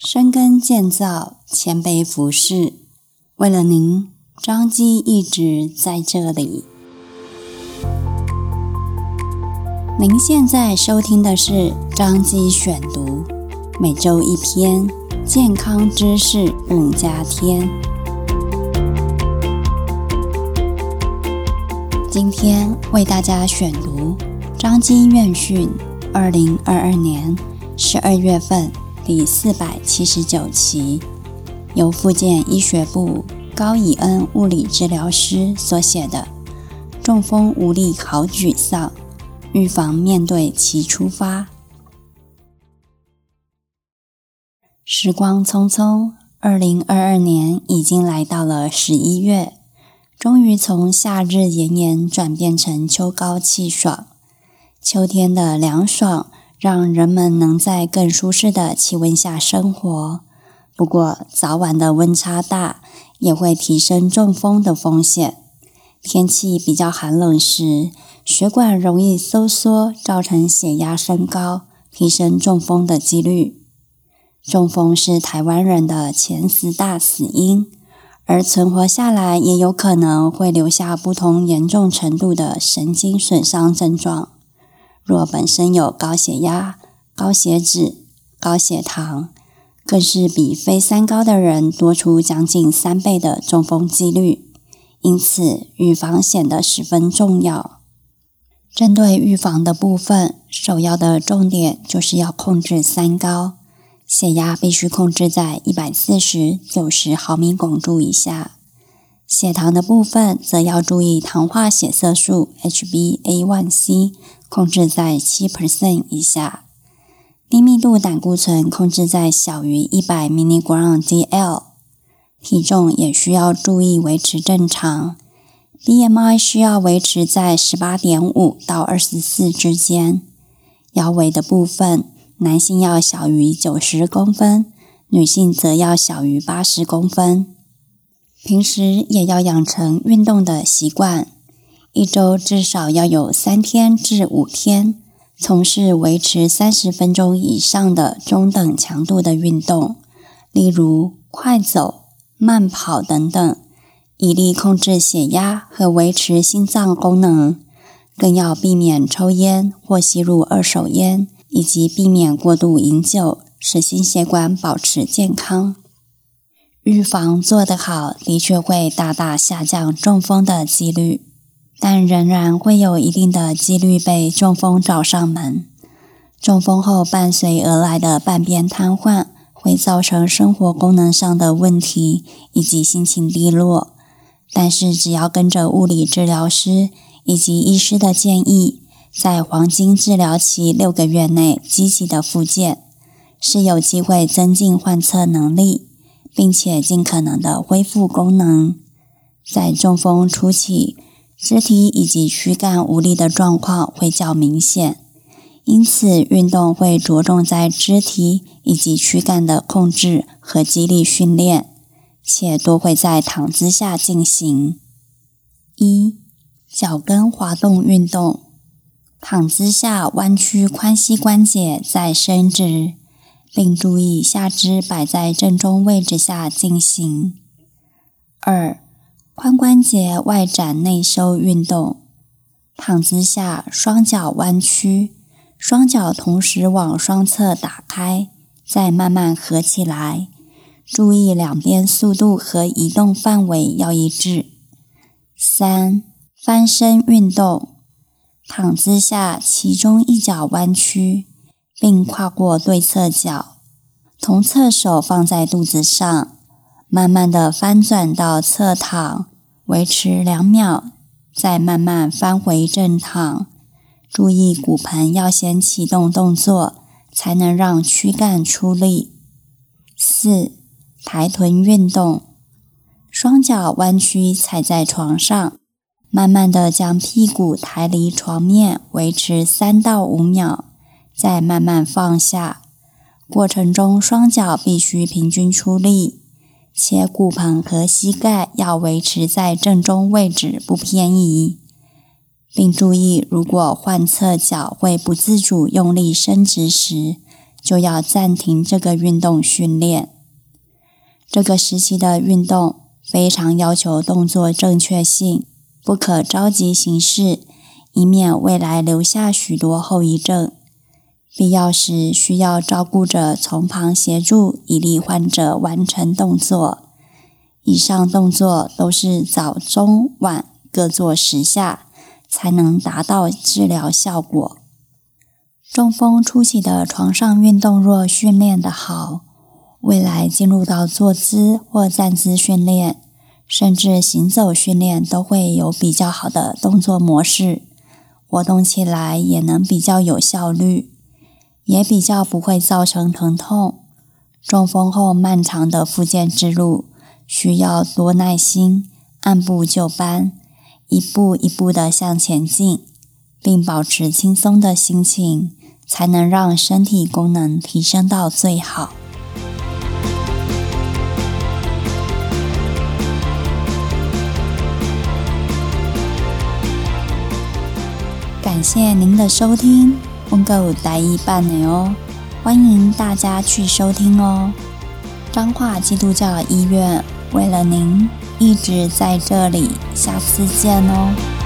深耕建造，谦卑服侍，为了您，张基一直在这里。您现在收听的是张基选读，每周一篇健康知识更加天。今天为大家选读张基院训二零二二年十二月份。第四百七十九期，由复健医学部高以恩物理治疗师所写的《中风无力好沮丧，预防面对其出发》。时光匆匆，二零二二年已经来到了十一月，终于从夏日炎炎转变成秋高气爽，秋天的凉爽。让人们能在更舒适的气温下生活。不过，早晚的温差大，也会提升中风的风险。天气比较寒冷时，血管容易收缩，造成血压升高，提升中风的几率。中风是台湾人的前十大死因，而存活下来也有可能会留下不同严重程度的神经损伤症状。若本身有高血压、高血脂、高血糖，更是比非三高的人多出将近三倍的中风几率，因此预防显得十分重要。针对预防的部分，首要的重点就是要控制三高，血压必须控制在一百四十九十毫米汞柱以下。血糖的部分，则要注意糖化血色素 HbA1c 控制在七 percent 以下，低密度胆固醇控制在小于一百 milligram dl，体重也需要注意维持正常，BMI 需要维持在十八点五到二十四之间，腰围的部分，男性要小于九十公分，女性则要小于八十公分。平时也要养成运动的习惯，一周至少要有三天至五天从事维持三十分钟以上的中等强度的运动，例如快走、慢跑等等，以利控制血压和维持心脏功能。更要避免抽烟或吸入二手烟，以及避免过度饮酒，使心血管保持健康。预防做得好，的确会大大下降中风的几率，但仍然会有一定的几率被中风找上门。中风后伴随而来的半边瘫痪，会造成生活功能上的问题以及心情低落。但是只要跟着物理治疗师以及医师的建议，在黄金治疗期六个月内积极的复健，是有机会增进患侧能力。并且尽可能的恢复功能。在中风初期，肢体以及躯干无力的状况会较明显，因此运动会着重在肢体以及躯干的控制和肌力训练，且多会在躺姿下进行。一、脚跟滑动运动，躺姿下弯曲髋膝关节再伸直。并注意下肢摆在正中位置下进行。二、髋关节外展内收运动，躺姿下双脚弯曲，双脚同时往双侧打开，再慢慢合起来。注意两边速度和移动范围要一致。三、翻身运动，躺姿下其中一脚弯曲。并跨过对侧脚，同侧手放在肚子上，慢慢的翻转到侧躺，维持两秒，再慢慢翻回正躺。注意骨盆要先启动动作，才能让躯干出力。四、抬臀运动，双脚弯曲踩在床上，慢慢的将屁股抬离床面，维持三到五秒。再慢慢放下，过程中双脚必须平均出力，且骨盆和膝盖要维持在正中位置不偏移，并注意如果患侧脚会不自主用力伸直时，就要暂停这个运动训练。这个时期的运动非常要求动作正确性，不可着急行事，以免未来留下许多后遗症。必要时需要照顾者从旁协助，以利患者完成动作。以上动作都是早、中、晚各做十下，才能达到治疗效果。中风初期的床上运动若训练得好，未来进入到坐姿或站姿训练，甚至行走训练，都会有比较好的动作模式，活动起来也能比较有效率，也比较不会造成疼痛。中风后漫长的复健之路，需要多耐心，按部就班，一步一步的向前进，并保持轻松的心情，才能让身体功能提升到最好。感谢您的收听，温哥有待一半呢哦，欢迎大家去收听哦。彰化基督教医院为了您一直在这里，下次见哦。